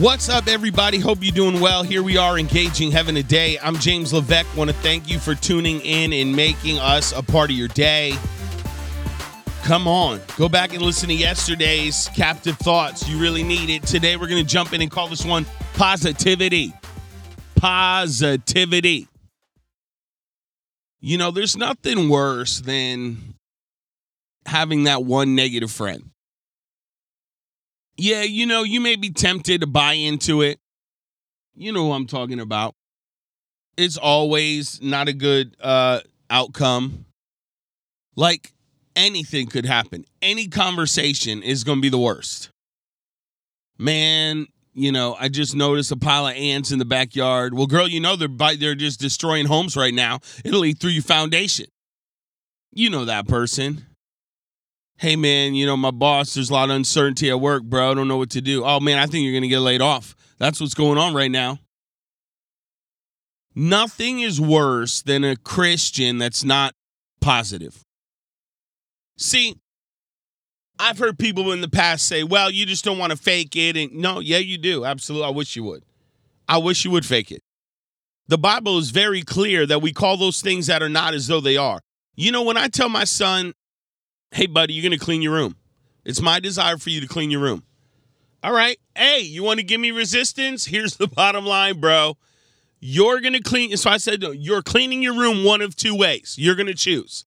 What's up, everybody? Hope you're doing well. Here we are engaging heaven today. I'm James Levesque. Want to thank you for tuning in and making us a part of your day. Come on, go back and listen to yesterday's captive thoughts. You really need it. Today, we're going to jump in and call this one positivity. Positivity. You know, there's nothing worse than having that one negative friend yeah, you know, you may be tempted to buy into it. You know who I'm talking about. It's always not a good uh, outcome. Like anything could happen. Any conversation is going to be the worst. Man, you know, I just noticed a pile of ants in the backyard. Well, girl, you know they're by, they're just destroying homes right now. It'll eat through your foundation. You know that person hey man, you know, my boss, there's a lot of uncertainty at work, bro. I don't know what to do. Oh man, I think you're going to get laid off. That's what's going on right now. Nothing is worse than a Christian that's not positive. See, I've heard people in the past say, well, you just don't want to fake it. And no, yeah, you do. Absolutely. I wish you would. I wish you would fake it. The Bible is very clear that we call those things that are not as though they are. You know, when I tell my son, hey, buddy, you're going to clean your room. It's my desire for you to clean your room. All right. Hey, you want to give me resistance? Here's the bottom line, bro. You're going to clean. So I said, you're cleaning your room one of two ways. You're going to choose.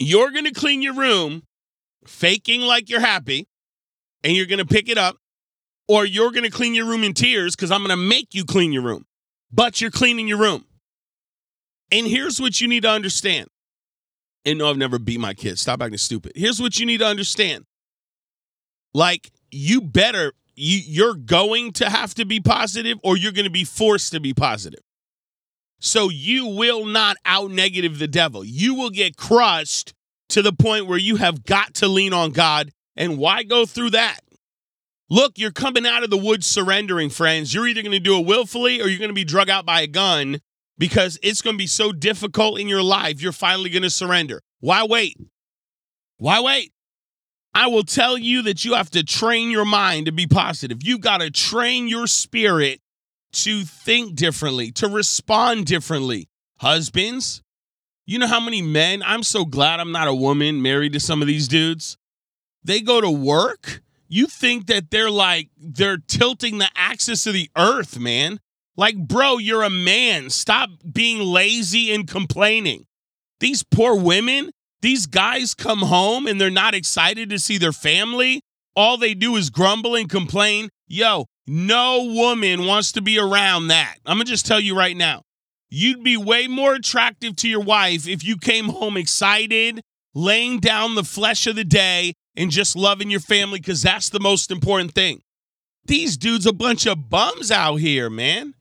You're going to clean your room faking like you're happy and you're going to pick it up, or you're going to clean your room in tears because I'm going to make you clean your room, but you're cleaning your room. And here's what you need to understand and no, I've never beat my kids. Stop acting stupid. Here's what you need to understand. Like, you better, you, you're going to have to be positive or you're going to be forced to be positive. So you will not out negative the devil. You will get crushed to the point where you have got to lean on God. And why go through that? Look, you're coming out of the woods surrendering, friends. You're either going to do it willfully or you're going to be drug out by a gun because it's going to be so difficult in your life, you're finally going to surrender. Why wait? Why wait? I will tell you that you have to train your mind to be positive. You've got to train your spirit to think differently, to respond differently. Husbands, you know how many men, I'm so glad I'm not a woman married to some of these dudes. They go to work. You think that they're like, they're tilting the axis of the earth, man. Like, bro, you're a man. Stop being lazy and complaining. These poor women, these guys come home and they're not excited to see their family. All they do is grumble and complain. Yo, no woman wants to be around that. I'm going to just tell you right now. You'd be way more attractive to your wife if you came home excited, laying down the flesh of the day, and just loving your family because that's the most important thing. These dudes, a bunch of bums out here, man.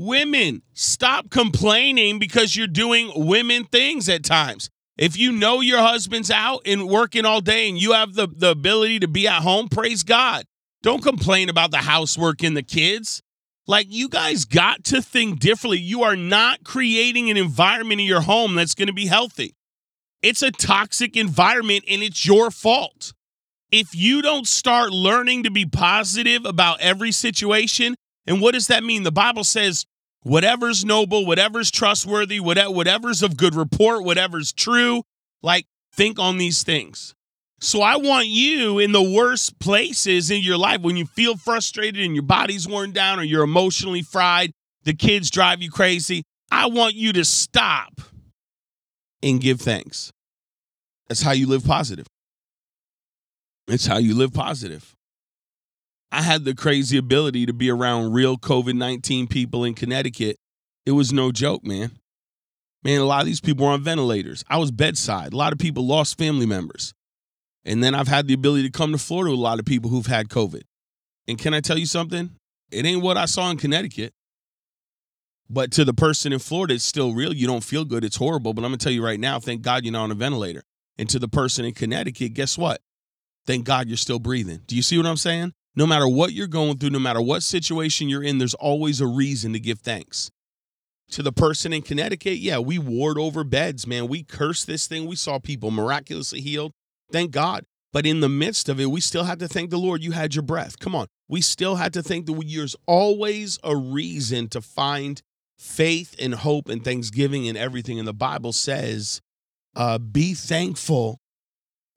Women, stop complaining because you're doing women things at times. If you know your husband's out and working all day and you have the, the ability to be at home, praise God. Don't complain about the housework and the kids. Like, you guys got to think differently. You are not creating an environment in your home that's going to be healthy. It's a toxic environment and it's your fault. If you don't start learning to be positive about every situation, and what does that mean? The Bible says, whatever's noble, whatever's trustworthy, whatever's of good report, whatever's true, like think on these things. So I want you in the worst places in your life when you feel frustrated and your body's worn down or you're emotionally fried, the kids drive you crazy. I want you to stop and give thanks. That's how you live positive. It's how you live positive. I had the crazy ability to be around real COVID 19 people in Connecticut. It was no joke, man. Man, a lot of these people were on ventilators. I was bedside. A lot of people lost family members. And then I've had the ability to come to Florida with a lot of people who've had COVID. And can I tell you something? It ain't what I saw in Connecticut. But to the person in Florida, it's still real. You don't feel good. It's horrible. But I'm going to tell you right now, thank God you're not on a ventilator. And to the person in Connecticut, guess what? Thank God you're still breathing. Do you see what I'm saying? No matter what you're going through, no matter what situation you're in, there's always a reason to give thanks. To the person in Connecticut, yeah, we ward over beds, man. We cursed this thing. We saw people miraculously healed. Thank God. But in the midst of it, we still had to thank the Lord you had your breath. Come on. we still had to think that there's always a reason to find faith and hope and thanksgiving and everything. And the Bible says, uh, be thankful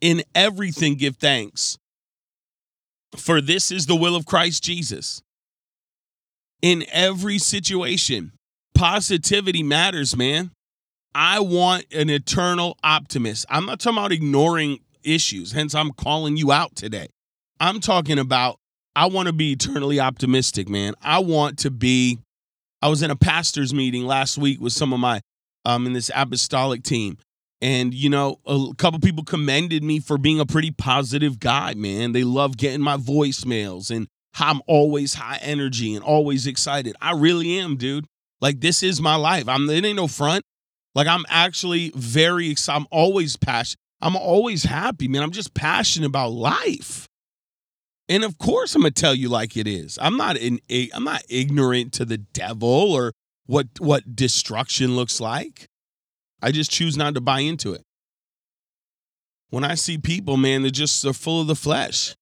in everything, give thanks. For this is the will of Christ Jesus. In every situation, positivity matters, man. I want an eternal optimist. I'm not talking about ignoring issues, hence, I'm calling you out today. I'm talking about I want to be eternally optimistic, man. I want to be. I was in a pastor's meeting last week with some of my um in this apostolic team. And you know, a couple people commended me for being a pretty positive guy, man. They love getting my voicemails and I'm always high energy and always excited. I really am, dude. Like this is my life. I'm it ain't no front. Like I'm actually very excited. I'm always passionate. I'm always happy, man. I'm just passionate about life. And of course, I'm gonna tell you like it is. I'm not in. I'm not ignorant to the devil or what what destruction looks like. I just choose not to buy into it. When I see people, man, they're just they're full of the flesh.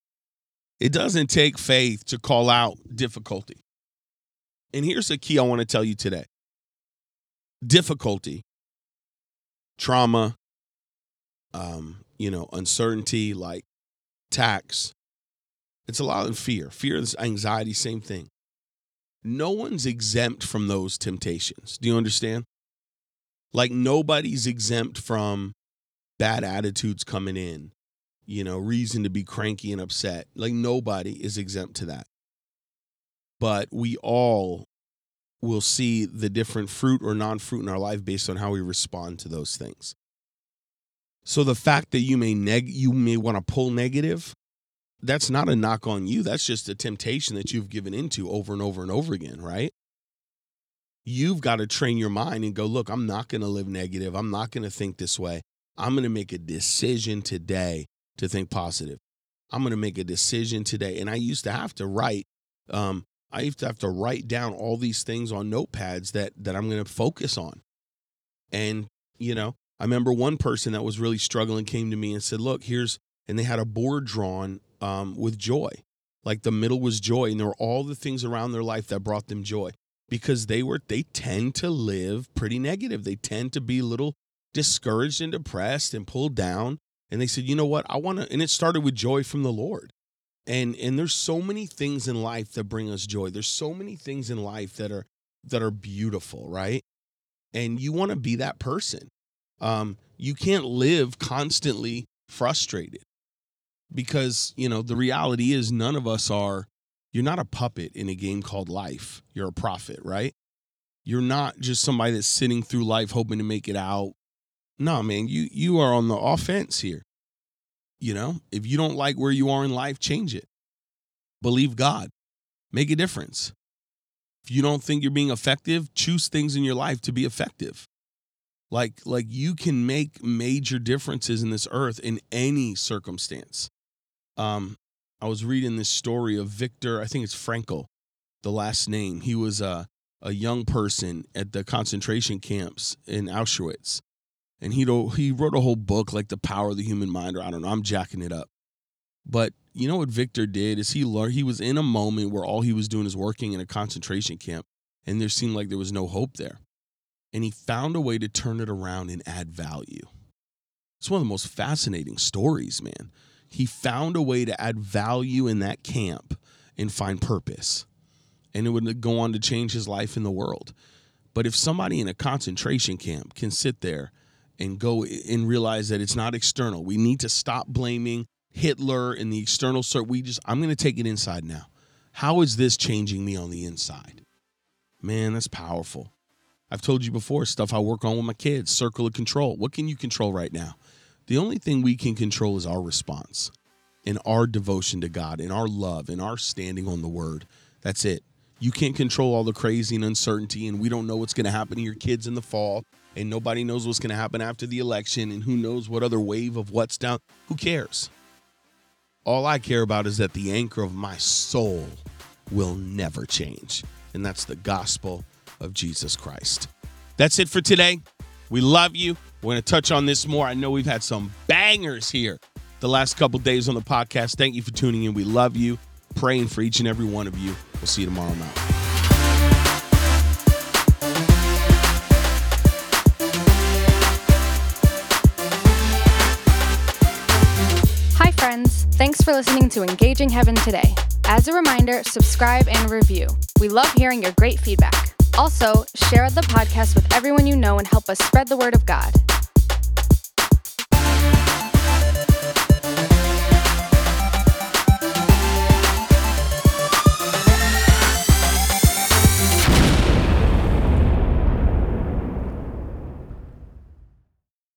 It doesn't take faith to call out difficulty. And here's the key I want to tell you today difficulty, trauma, um, you know, uncertainty, like tax, it's a lot of fear. Fear is anxiety, same thing. No one's exempt from those temptations. Do you understand? Like nobody's exempt from bad attitudes coming in, you know, reason to be cranky and upset. Like nobody is exempt to that. But we all will see the different fruit or non fruit in our life based on how we respond to those things. So the fact that you may neg you may want to pull negative that's not a knock on you. That's just a temptation that you've given into over and over and over again, right? You've got to train your mind and go, look, I'm not going to live negative. I'm not going to think this way. I'm going to make a decision today to think positive. I'm going to make a decision today. And I used to have to write, um, I used to have to write down all these things on notepads that that I'm going to focus on. And, you know, I remember one person that was really struggling came to me and said, look, here's, and they had a board drawn um, with joy. Like the middle was joy, and there were all the things around their life that brought them joy because they were they tend to live pretty negative. They tend to be a little discouraged and depressed and pulled down. And they said, you know what, I want to. And it started with joy from the Lord. And and there's so many things in life that bring us joy. There's so many things in life that are that are beautiful, right? And you want to be that person. Um, you can't live constantly frustrated because you know the reality is none of us are you're not a puppet in a game called life. You're a prophet right? You're not just somebody that's sitting through life hoping to make it out. No man you you are on the offense here. You know if you don't like where you are in life change it. Believe god. Make a difference. If you don't think you're being effective choose things in your life to be effective. Like like you can make major differences in this earth in any circumstance. Um, I was reading this story of Victor, I think it's Frankl, the last name. He was a, a young person at the concentration camps in Auschwitz. And he, he wrote a whole book like The Power of the Human Mind, or I don't know, I'm jacking it up. But you know what Victor did is he learned he was in a moment where all he was doing is working in a concentration camp and there seemed like there was no hope there. And he found a way to turn it around and add value. It's one of the most fascinating stories, man he found a way to add value in that camp and find purpose. And it would go on to change his life in the world. But if somebody in a concentration camp can sit there and go and realize that it's not external, we need to stop blaming Hitler and the external So We just, I'm going to take it inside now. How is this changing me on the inside? Man, that's powerful. I've told you before stuff I work on with my kids, circle of control. What can you control right now? The only thing we can control is our response and our devotion to God and our love and our standing on the word. That's it. You can't control all the crazy and uncertainty, and we don't know what's going to happen to your kids in the fall, and nobody knows what's going to happen after the election, and who knows what other wave of what's down. Who cares? All I care about is that the anchor of my soul will never change, and that's the gospel of Jesus Christ. That's it for today. We love you. We're going to touch on this more. I know we've had some bangers here the last couple days on the podcast. Thank you for tuning in. We love you. praying for each and every one of you. We'll see you tomorrow night. Hi, friends. Thanks for listening to Engaging Heaven today. As a reminder, subscribe and review. We love hearing your great feedback. Also, share the podcast with everyone you know and help us spread the word of God.